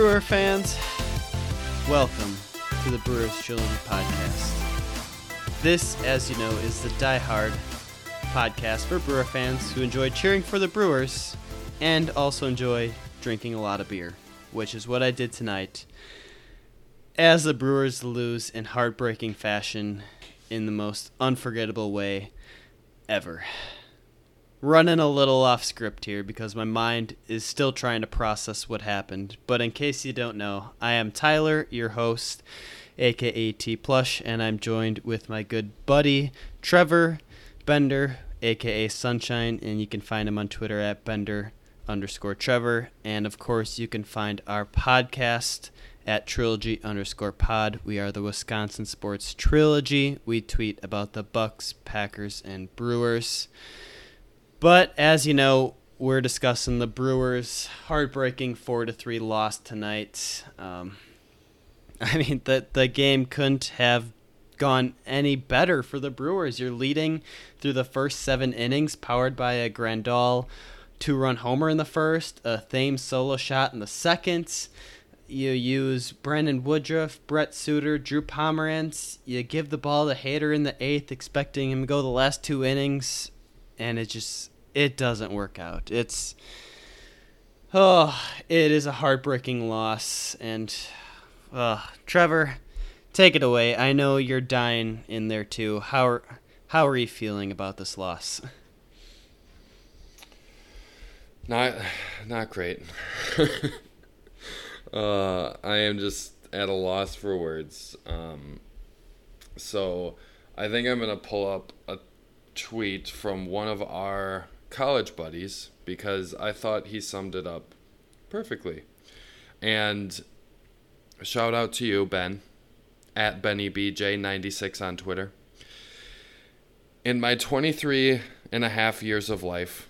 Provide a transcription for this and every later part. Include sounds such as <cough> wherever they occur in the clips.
Brewer fans, welcome to the Brewers Trilogy Podcast. This, as you know, is the Die Hard podcast for Brewer fans who enjoy cheering for the Brewers and also enjoy drinking a lot of beer, which is what I did tonight. As the Brewers lose in heartbreaking fashion in the most unforgettable way ever running a little off script here because my mind is still trying to process what happened. But in case you don't know, I am Tyler, your host, aka T Plush, and I'm joined with my good buddy Trevor Bender, aka Sunshine, and you can find him on Twitter at Bender underscore Trevor. And of course, you can find our podcast at trilogy underscore pod. We are the Wisconsin Sports Trilogy. We tweet about the Bucks, Packers, and Brewers. But as you know, we're discussing the Brewers' heartbreaking four to three loss tonight. Um, <laughs> I mean, the the game couldn't have gone any better for the Brewers. You're leading through the first seven innings, powered by a Grandal two-run homer in the first, a Thames solo shot in the second. You use Brandon Woodruff, Brent Suter, Drew Pomeranz. You give the ball to Hader in the eighth, expecting him to go the last two innings and it just it doesn't work out. It's oh, it is a heartbreaking loss and uh, Trevor, take it away. I know you're dying in there too. How are, how are you feeling about this loss? Not, not great. <laughs> uh, I am just at a loss for words. Um, so, I think I'm gonna pull up a tweet from one of our college buddies because I thought he summed it up perfectly. And shout out to you, Ben, at BennyBJ96 on Twitter. In my 23 and a half years of life,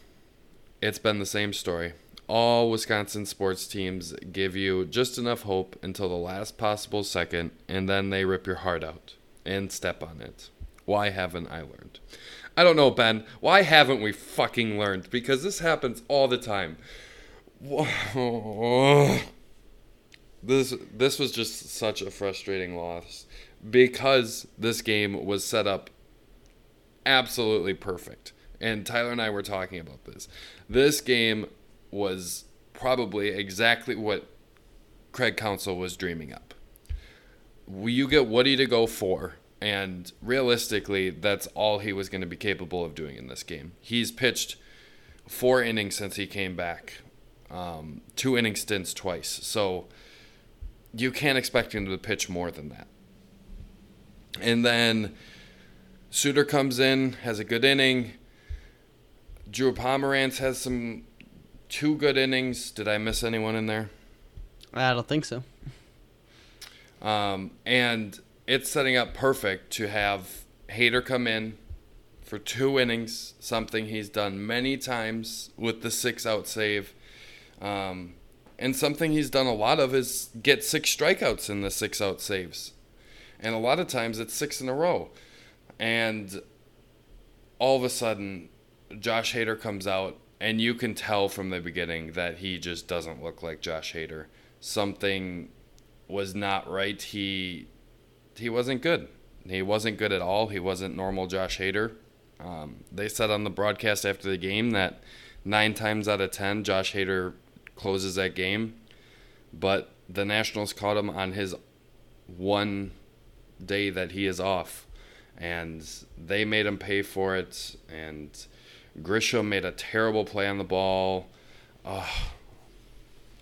it's been the same story. All Wisconsin sports teams give you just enough hope until the last possible second, and then they rip your heart out and step on it. Why haven't I learned? I don't know, Ben. Why haven't we fucking learned? Because this happens all the time. <sighs> This this was just such a frustrating loss because this game was set up absolutely perfect. And Tyler and I were talking about this. This game was probably exactly what Craig Counsell was dreaming up. You get Woody to go four, and realistically, that's all he was going to be capable of doing in this game. He's pitched four innings since he came back, um, two inning stints twice. So you can't expect him to pitch more than that. And then Suter comes in, has a good inning. Drew Pomeranz has some two good innings. Did I miss anyone in there? I don't think so. Um, and it's setting up perfect to have Hader come in for two innings, something he's done many times with the six out save. Um, and something he's done a lot of is get six strikeouts in the six out saves. And a lot of times it's six in a row. And all of a sudden, Josh Hader comes out, and you can tell from the beginning that he just doesn't look like Josh Hader. Something was not right. He he wasn't good. He wasn't good at all. He wasn't normal Josh Hader. Um, they said on the broadcast after the game that nine times out of ten, Josh Hader closes that game, but the Nationals caught him on his one day that he is off, and they made him pay for it. And Grisham made a terrible play on the ball. Oh,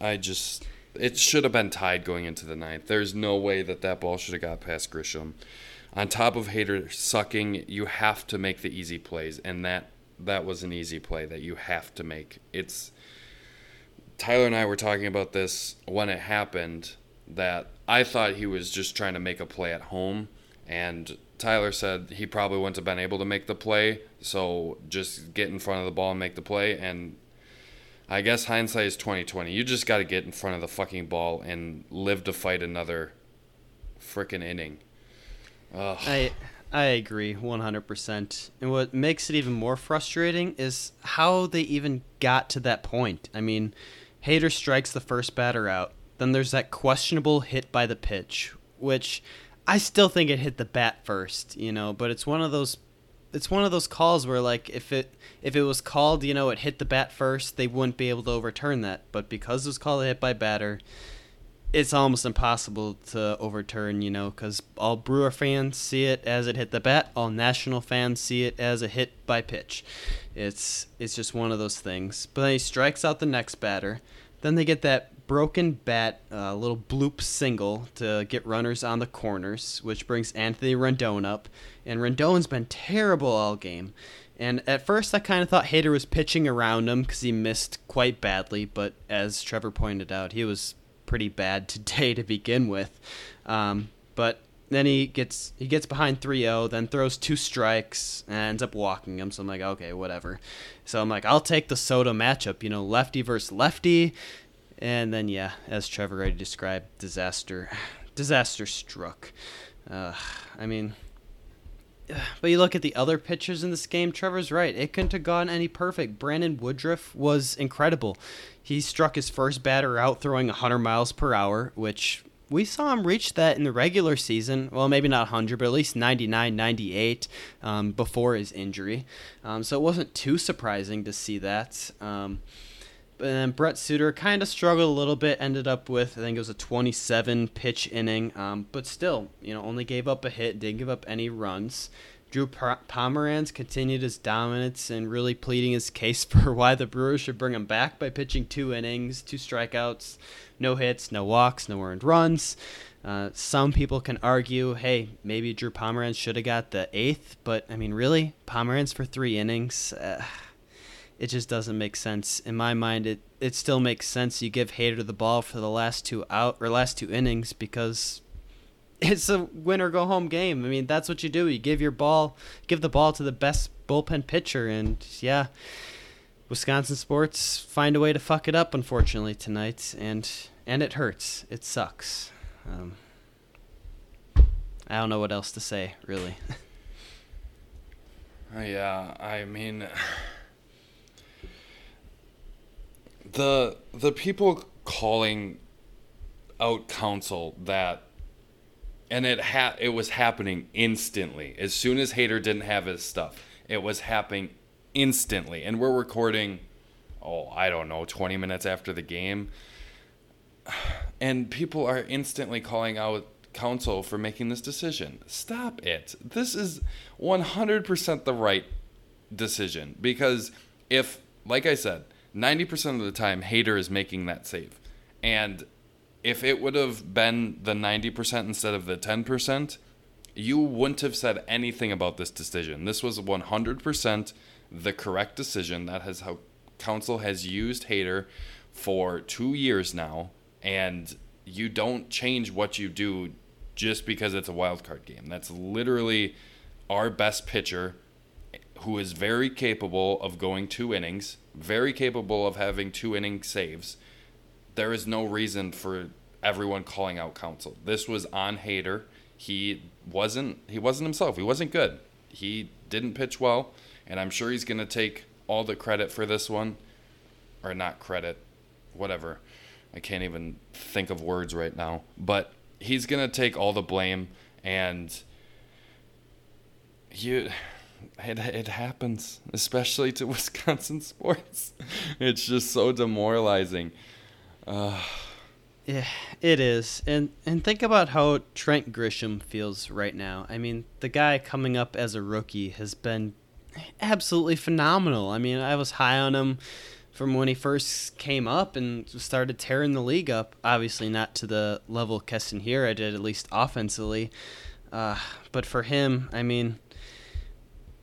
I just it should have been tied going into the ninth. There's no way that that ball should have got past Grisham. on top of Hader sucking, you have to make the easy plays, and that that was an easy play that you have to make. It's Tyler and I were talking about this when it happened that I thought he was just trying to make a play at home and Tyler said he probably wouldn't have been able to make the play, so just get in front of the ball and make the play and I guess hindsight is 2020. You just got to get in front of the fucking ball and live to fight another freaking inning. Ugh. I I agree 100%. And what makes it even more frustrating is how they even got to that point. I mean, Hader strikes the first batter out. Then there's that questionable hit by the pitch, which I still think it hit the bat first, you know, but it's one of those it's one of those calls where like if it if it was called, you know, it hit the bat first, they wouldn't be able to overturn that. But because it was called a hit by batter, it's almost impossible to overturn, you know, because all Brewer fans see it as it hit the bat, all National fans see it as a hit by pitch. It's it's just one of those things. But then he strikes out the next batter. Then they get that broken bat, uh, little bloop single to get runners on the corners, which brings Anthony Rendon up. And Rendon's been terrible all game. And at first, I kind of thought Hader was pitching around him because he missed quite badly. But as Trevor pointed out, he was pretty bad <laughs> today to begin with. Um, but then he gets he gets behind 3-0, then throws two strikes and ends up walking him. So I'm like, okay, whatever. So I'm like, I'll take the Soto matchup, you know, lefty versus lefty. And then yeah, as Trevor already described, disaster, <sighs> disaster struck. Uh, I mean, <sighs> but you look at the other pitchers in this game. Trevor's right; it couldn't have gone any perfect. Brandon Woodruff was incredible. He struck his first batter out throwing 100 miles per hour, which we saw him reach that in the regular season. Well, maybe not 100, but at least 99, 98 um, before his injury. Um, so it wasn't too surprising to see that. Um, but then Brent Suter kind of struggled a little bit. Ended up with I think it was a 27 pitch inning, um, but still, you know, only gave up a hit, didn't give up any runs. Drew Pomeranz continued his dominance and really pleading his case <laughs> for why the Brewers should bring him back by pitching two innings, two strikeouts, no hits, no walks, no earned runs. Uh, some people can argue, hey, maybe Drew Pomeranz should have got the eighth, but I mean, really, Pomeranz for three innings, uh, it just doesn't make sense in my mind. It it still makes sense. You give Hader the ball for the last two out or last two innings because <laughs> it's a win or go home game. I mean, that's what you do. You give your ball, give the ball to the best bullpen pitcher, and yeah, Wisconsin sports find a way to fuck it up, unfortunately tonight, and and it hurts. It sucks. Um, I don't know what else to say, really. <laughs> Uh, yeah, I mean, <laughs> the the people calling out Counsell that and it ha- it was happening instantly. As soon as Hader didn't have his stuff, it was happening instantly. And we're recording, oh, I don't know, 20 minutes after the game. <sighs> And people are instantly calling out Counsell for making this decision. Stop it. This is 100% the right decision because if, like I said, 90% of the time, Hader is making that save. And if it would have been the 90% instead of the 10%, you wouldn't have said anything about this decision. This was 100% the correct decision. That is how Counsell has used Hader for two years now, and you don't change what you do just because it's a wild card game. That's literally our best pitcher who is very capable of going two innings, very capable of having two inning saves there is no reason for everyone calling out Counsell. This was on Hader. He wasn't he wasn't himself. He wasn't good. He didn't pitch well, and I'm sure he's going to take all the credit for this one or not credit, whatever. I can't even think of words right now, but he's going to take all the blame and you it, it happens, especially to <laughs> Wisconsin sports. It's just so demoralizing. Uh, yeah, it is. And and think about how Trent Grisham feels right now. I mean, the guy coming up as a rookie has been absolutely phenomenal. I mean, I was high on him from when he first came up and started tearing the league up. Obviously, not to the level Keston Hiura did, at least offensively. Uh, but for him, I mean,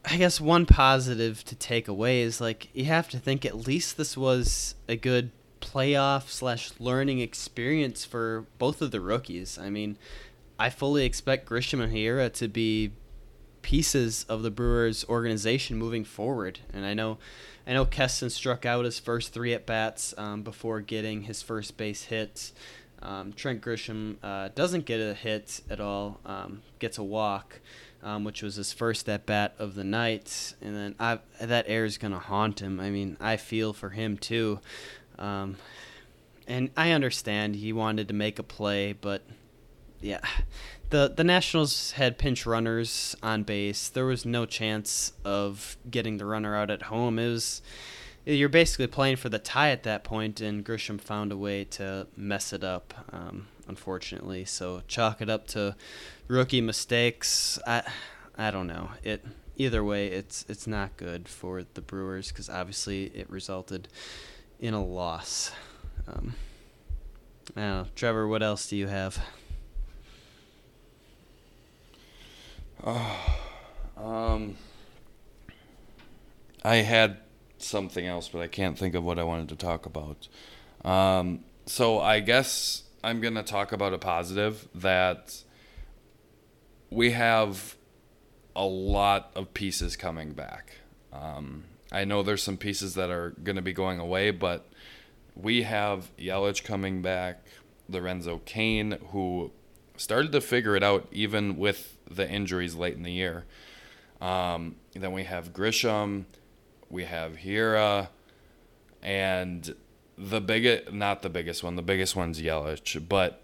I guess one positive to take away is like you have to think at least this was a good playoff slash learning experience for both of the rookies. I mean, I fully expect Grisham and Hiura to be pieces of the Brewers organization moving forward. And I know, I know Keston struck out his first three at bats um, before getting his first base hit. Um, Trent Grisham uh, doesn't get a hit at all, um, gets a walk um, which was his first at bat of the night, and then I, that air is gonna haunt him. I mean, I feel for him too, um, and I understand he wanted to make a play, but yeah, the the Nationals had pinch runners on base. There was no chance of getting the runner out at home. It was you're basically playing for the tie at that point, and Grisham found a way to mess it up. Um, unfortunately. So chalk it up to rookie mistakes. I I don't know. It either way, it's it's not good for the Brewers because obviously it resulted in a loss. Um, Trevor. What else do you have? Oh, <sighs> um, I had something else, but I can't think of what I wanted to talk about. Um, so I guess I'm going to talk about a positive that we have a lot of pieces coming back. Um, I know there's some pieces that are going to be going away, but we have Yelich coming back, Lorenzo Cain, who started to figure it out even with the injuries late in the year. Um, then we have Grisham, we have Hiura, and the biggest, not the biggest one, the biggest one's Yelich, but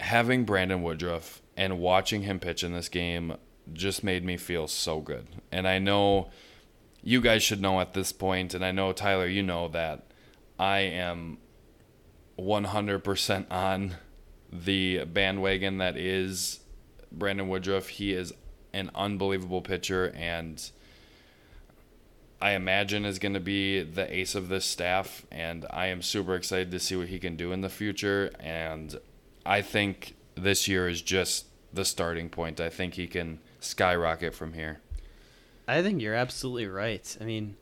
having Brandon Woodruff and watching him pitch in this game just made me feel so good. And I know you guys should know at this point, and I know Tyler, you know that I am 100% on the bandwagon that is Brandon Woodruff. He is an unbelievable pitcher, and I imagine is going to be the ace of this staff, and I am super excited to see what he can do in the future. And I think this year is just the starting point. I think he can skyrocket from here. I think you're absolutely right. I mean,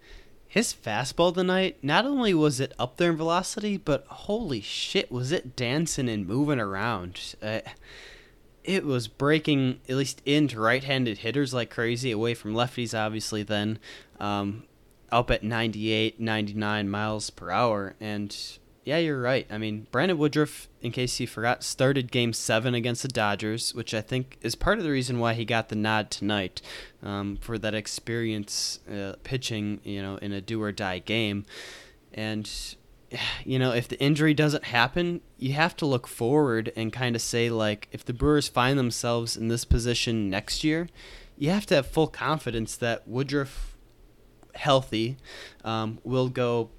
his fastball tonight, not only was it up there in velocity, but holy shit, was it dancing and moving around. Uh, it was breaking at least into right-handed hitters like crazy, away from lefties, obviously. Then um, up at 98, 99 miles per hour, and yeah, you're right. I mean, Brandon Woodruff, in case you forgot, started Game Seven against the Dodgers, which I think is part of the reason why he got the nod tonight um, for that experience uh, pitching, you know, in a do or die game, and you know, if the injury doesn't happen, you have to look forward and kind of say, like, if the Brewers find themselves in this position next year, you have to have full confidence that Woodruff, healthy, um, will go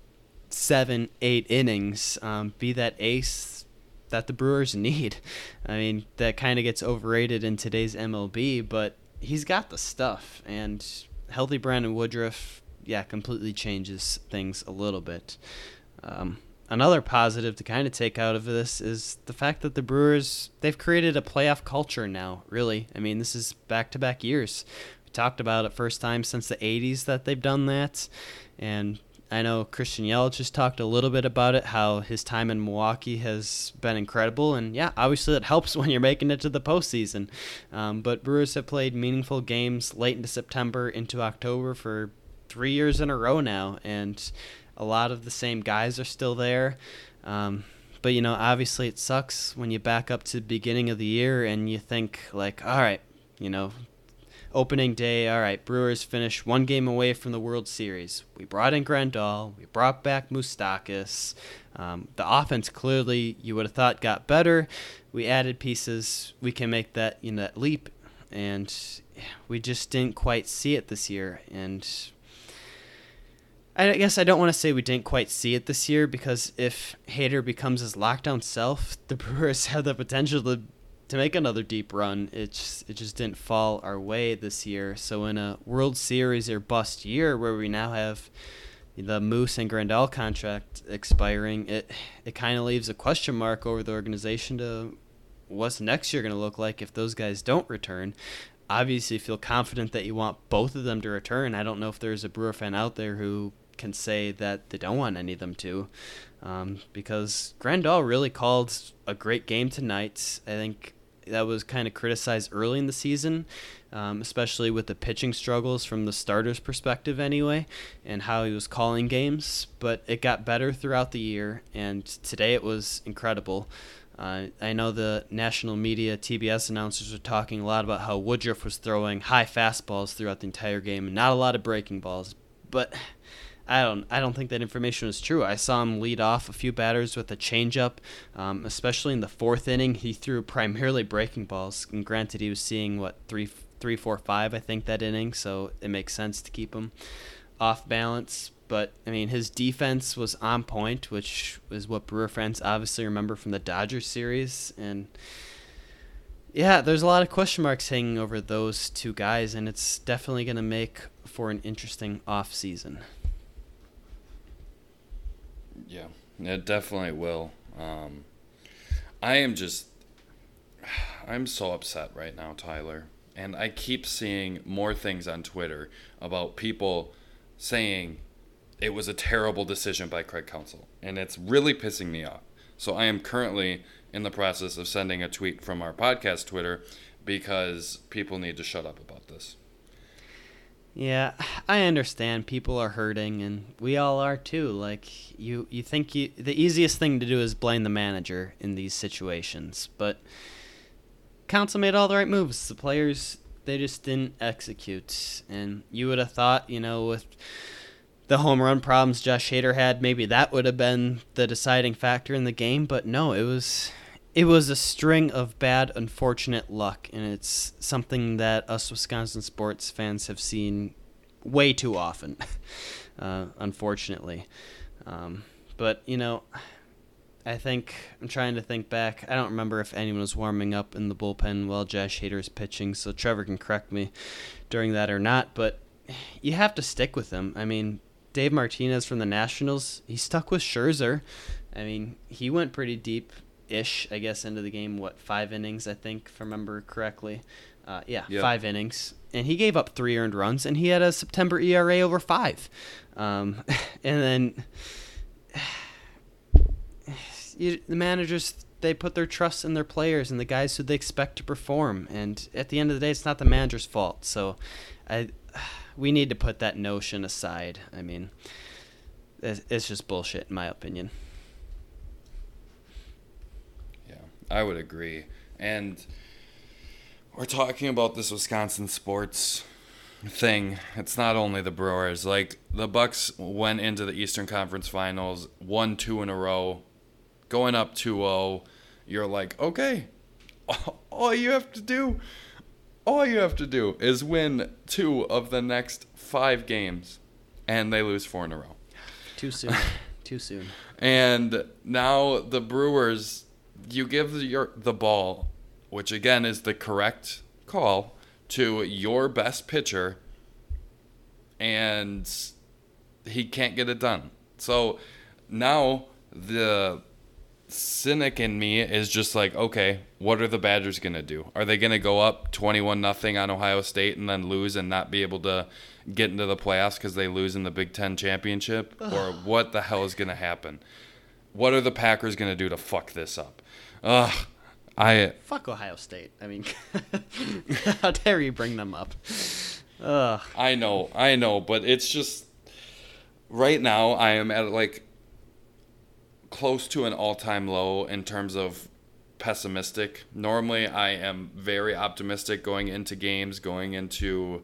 seven, eight innings, um, be that ace that the Brewers need. <laughs> I mean, that kind of gets overrated in today's MLB, but he's got the stuff. And healthy Brandon Woodruff, yeah, completely changes things a little bit. Um, another positive to kind of take out of this is the fact that the Brewers they've created a playoff culture now. Really, I mean, this is back-to-back years. We talked about it first time since the '80s that they've done that, and I know Christian Yelich just talked a little bit about it, how his time in Milwaukee has been incredible, and yeah, obviously that helps <laughs> when you're making it to the postseason. Um, but Brewers have played meaningful games late into September into October for three years in a row now, and a lot of the same guys are still there. Um, but you know, obviously it sucks when you back up to the beginning of the year and you think like, all right, you know, opening day, all right, Brewers finished one game away from the World Series. We brought in Grandal, we brought back Moustakas. Um, the offense clearly, you would have thought, got better. We added pieces. We can make that you know that leap, and we just didn't quite see it this year. And I guess I don't want to say we didn't quite see it this year because if Hader becomes his lockdown self, <laughs> the Brewers have the potential to to make another deep run. It just, it just didn't fall our way this year. So in a World Series or bust year where we now have the Moose and Grandal contract expiring, it it kind of leaves a question mark over the organization to what's next year going to look like if those guys don't return? Obviously, feel confident that you want both of them to return. I don't know if there's a Brewer fan out there who can say that they don't want any of them to, um, because Grandal really called a great game tonight. I think that was kind of criticized early in the season, um, especially with the pitching struggles from the starter's perspective, anyway, and how he was calling games. But it got better throughout the year, and today it was incredible. Uh, I know the national media TBS announcers were talking a lot about how Woodruff was throwing high fastballs throughout the entire game and not a lot of breaking balls, but I don't I don't think that information was true. I saw him lead off a few batters with a changeup, um, especially in the fourth inning. He threw primarily breaking balls, and granted, he was seeing what three three four five I think that inning, so it makes sense to keep him off balance. But I mean, his defense was on point, which is what Brewer fans obviously remember from the Dodgers series, and. Yeah, there's a lot of question marks hanging over those two guys, and it's definitely going to make for an interesting off season. Yeah, it definitely will. Um, I am just, <sighs> I'm so upset right now, Tyler. And I keep seeing more things on Twitter about people saying it was a terrible decision by Craig Counsell. And it's really pissing me off. So I am currently in the process of sending a tweet from our podcast Twitter because people need to shut up about this. Yeah, I understand people are hurting and we all are too. Like you you think you the easiest thing to do is blame the manager in these situations, but Counsell made all the right moves. The players they just didn't execute. And you would have thought, you know, with the home run problems Josh Hader had, maybe that would have been the deciding factor in the game, but no, it was it was a string of bad, unfortunate luck, and it's something that us Wisconsin sports fans have seen way too often, <laughs> uh, unfortunately. Um, but you know, I think I'm trying to think back. I don't remember if anyone was warming up in the bullpen while Josh Hader is pitching, so Trevor can correct me during that or not. But you have to stick with him. I mean, Dave Martinez from the Nationals, he stuck with Scherzer. I mean, he went pretty deep ish, I guess, into the game. What five innings, I think, if I remember correctly. Uh, yeah, Yeah. five innings, and he gave up three earned runs, and he had a September ERA over five. Um, <laughs> and then <sighs> you, the managers they put their trust in their players and the guys who they expect to perform. And at the end of the day, it's not the manager's fault. So, I <sighs> we need to put that notion aside. I mean, it's it's just bullshit, in my opinion. Yeah, I would agree. And we're talking about this Wisconsin sports thing. It's not only the Brewers. Like the Bucks went into the Eastern Conference Finals, won two in a row, going up 2-0. You're like, "Okay. <laughs> All you have to do all you have to do is win two of the next 5 games and they lose four in a row." Too soon. <laughs> Too soon. And now the Brewers, you give the, your, the ball, which again is the correct call, to your best pitcher, and he can't get it done. So now the cynic in me is just like, okay, what are the Badgers gonna do? Are they gonna go up twenty-one nothing on Ohio State and then lose and not be able to get into the playoffs because they lose in the Big Ten championship? or what the hell is gonna happen? What are the Packers gonna do to fuck this up? Ugh, I Fuck Ohio State. I mean, <laughs> how dare you bring them up? Ugh. I know, I know, but it's just right now I am at like close to an all-time low in terms of pessimistic. Normally I am very optimistic going into games, going into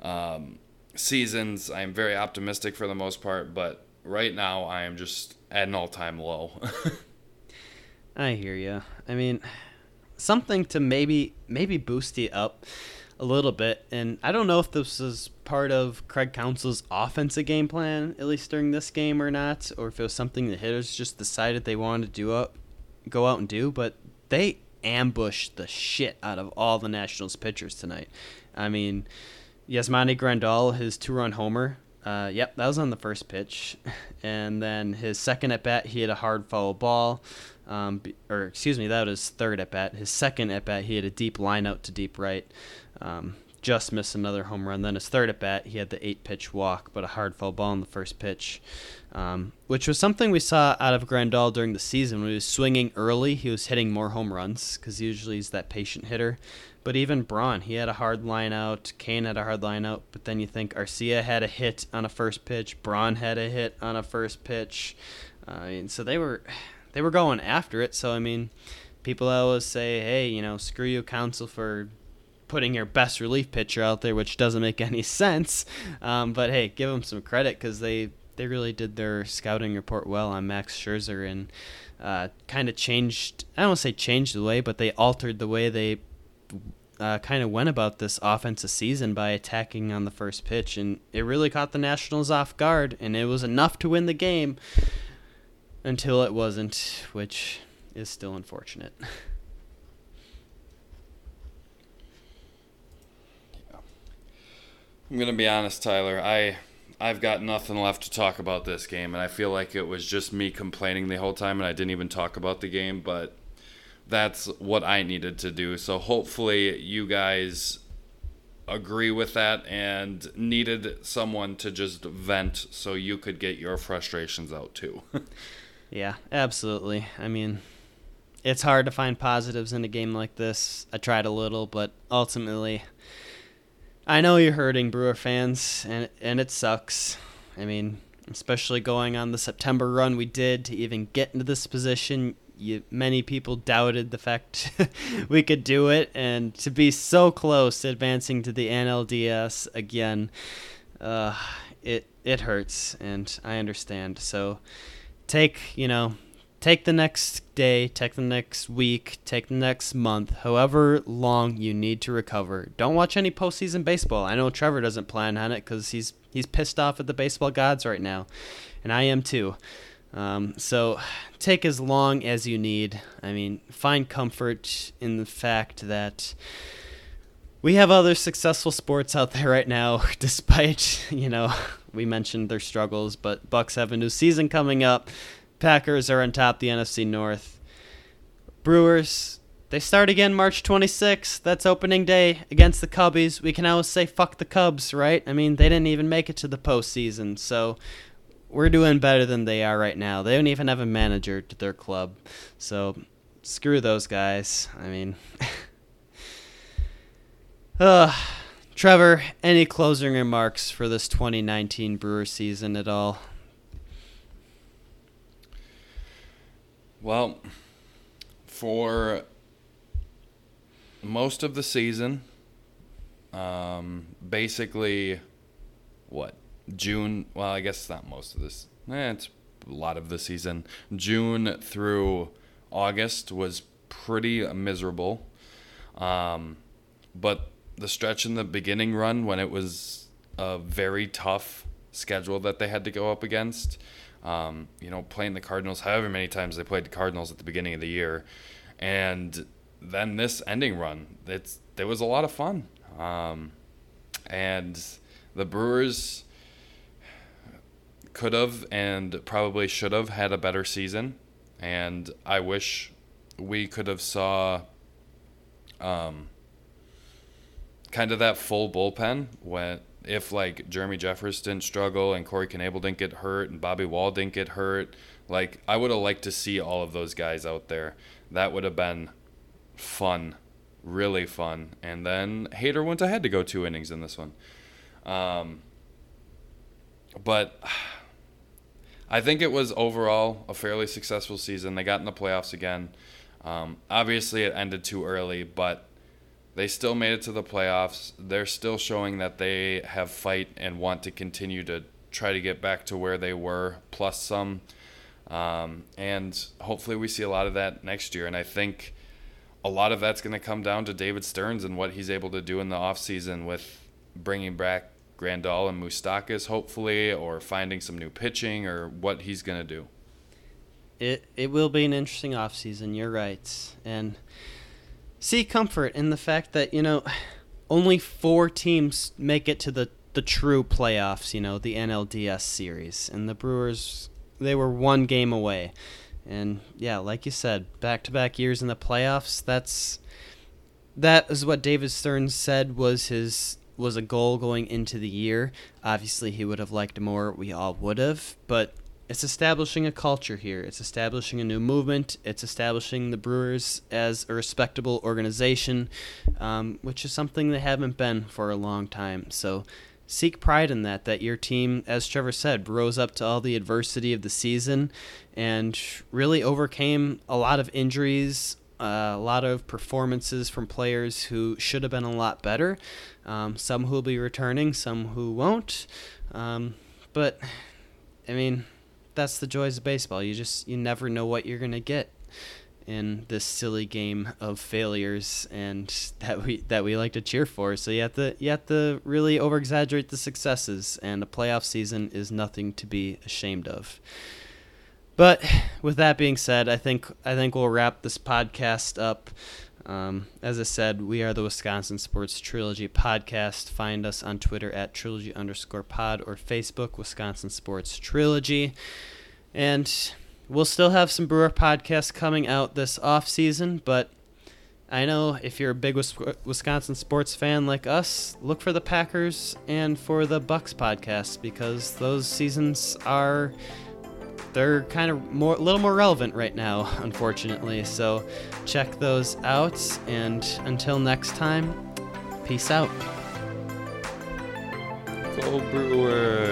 um, seasons. I am very optimistic for the most part, but right now I am just at an all-time low. <laughs> I hear you. I mean, something to maybe maybe boost you up a little bit. And I don't know if this is part of Craig Counsell's offensive game plan, at least during this game or not, or if it was something the hitters just decided they wanted to do up, go out and do. But they ambushed the shit out of all the Nationals pitchers tonight. I mean, Yasmani Grandal, his two-run homer, Uh, yep, that was on the first pitch, <laughs> and then his second at bat, he had a hard foul ball, um, or excuse me, that was third at bat. His second at bat, he had a deep line out to deep right, um, just missed another home run. Then his third at bat, he had the eight pitch walk, but a hard foul ball in the first pitch, um, which was something we saw out of Grandal during the season. When he was swinging early, he was hitting more home runs because usually he's that patient hitter. But even Braun, he had a hard line out. Cain had a hard line out. But then you think Arcia had a hit on a first pitch. Braun had a hit on a first pitch. Uh, mean, so they were they were going after it. So I mean, people always say, "Hey, you know, screw you, Counsell, for putting your best relief pitcher out there," which doesn't make <laughs> any sense. Um, but hey, give them some credit because they they really did their scouting report well on Max Scherzer and uh, kind of changed. I don't want to say changed the way, but they altered the way they uh, kind of went about this offensive season by attacking on the first pitch, and it really caught the Nationals off guard, and it was enough to win the game until it wasn't, which is still unfortunate. <laughs> I'm gonna be honest, Tyler. I I've got nothing left to talk about this game, and I feel like it was just me complaining the whole time, and I didn't even talk about the game. But that's what I needed to do. So hopefully you guys agree with that and needed someone to just vent so you could get your frustrations out too. <laughs> yeah, absolutely. I mean, it's hard to find positives in a game like this. I tried a little, but ultimately I know you're hurting Brewer fans and and it sucks. I mean, especially going on the September run we did to even get into this position you, many people doubted the fact <laughs> we could do it, and to be so close to advancing to the NLDS again, uh, it it hurts, and I understand. So take you know take the next day, take the next week, take the next month, however long you need to recover. Don't watch any postseason baseball. I know Trevor doesn't plan on it because he's he's pissed off at the baseball gods right now, and I am too. Um, so take as long as you need. I mean, find comfort in the fact that we have other successful sports out there right now, <laughs> despite, you know, <laughs> we mentioned their struggles, but Bucks have a new season coming up. Packers are on top the NFC North. Brewers, they start again March 26th. That's opening day against the Cubbies. We can always say fuck the Cubs, right? I mean, they didn't even make it to the postseason, so we're doing better than they are right now. They don't even have a manager to their club. So screw those guys. I mean, <laughs> uh, Trevor, any closing remarks for this 2019 Brewer season at all? Well, for most of the season, um, basically, what June. Well, I guess not most of this. Eh, it's a lot of the season. June through August was pretty miserable. Um, but the stretch in the beginning run when it was a very tough schedule that they had to go up against. Um, you know, playing the Cardinals, however many times they played the Cardinals at the beginning of the year, and then this ending run, it's it was a lot of fun. Um, and the Brewers could have and probably should have had a better season, and I wish we could have saw um, kind of that full bullpen when if like Jeremy Jeffress didn't struggle and Corey Knebel didn't get hurt and Bobby Wahl didn't get hurt. Like I would have liked to see all of those guys out there. That would have been fun, really fun. And then Hader went ahead to go two innings in this one. Um, but <sighs> I think it was overall a fairly successful season. They got in the playoffs again. Um, obviously, it ended too early, but they still made it to the playoffs. They're still showing that they have fight and want to continue to try to get back to where they were, plus some. Um, and hopefully, we see a lot of that next year. And I think a lot of that's going to come down to David Stearns and what he's able to do in the offseason with bringing back Grandal and Moustakas, hopefully, or finding some new pitching, or what he's going to do. It it will be an interesting offseason, you're right. And see comfort in the fact that, you know, only four teams make it to the the true playoffs, you know, the NLDS series. And the Brewers, they were one game away. And yeah, like you said, back-to-back years in the playoffs, that's that is what David Stearns said was his was a goal going into the year. Obviously, he would have liked more. We all would have, but it's establishing a culture here. It's establishing a new movement. It's establishing the Brewers as a respectable organization, um, which is something they haven't been for a long time. So seek pride in that, that your team, as Trevor said, rose up to all the adversity of the season and really overcame a lot of injuries, uh, a lot of performances from players who should have been a lot better. Um, some who will be returning, some who won't. Um, but, I mean, that's the joys of baseball. You just you never know what you're gonna get in this silly game of failures and <laughs> that we that we like to cheer for. So you have to you have to really over exaggerate the successes and a playoff season is nothing to be ashamed of. But with that being said, I think I think we'll wrap this podcast up. Um, as I said, we are the Wisconsin Sports Trilogy podcast. Find us on Twitter at trilogy underscore pod or Facebook Wisconsin Sports Trilogy. And we'll still have some Brewer podcasts coming out this off season, but I know if you're a big Wisconsin sports fan like us, look for the Packers and for the Bucks podcast because those seasons are they're kind of more a little more relevant right now, unfortunately. So check those out and until next time, peace out. Go Brewers.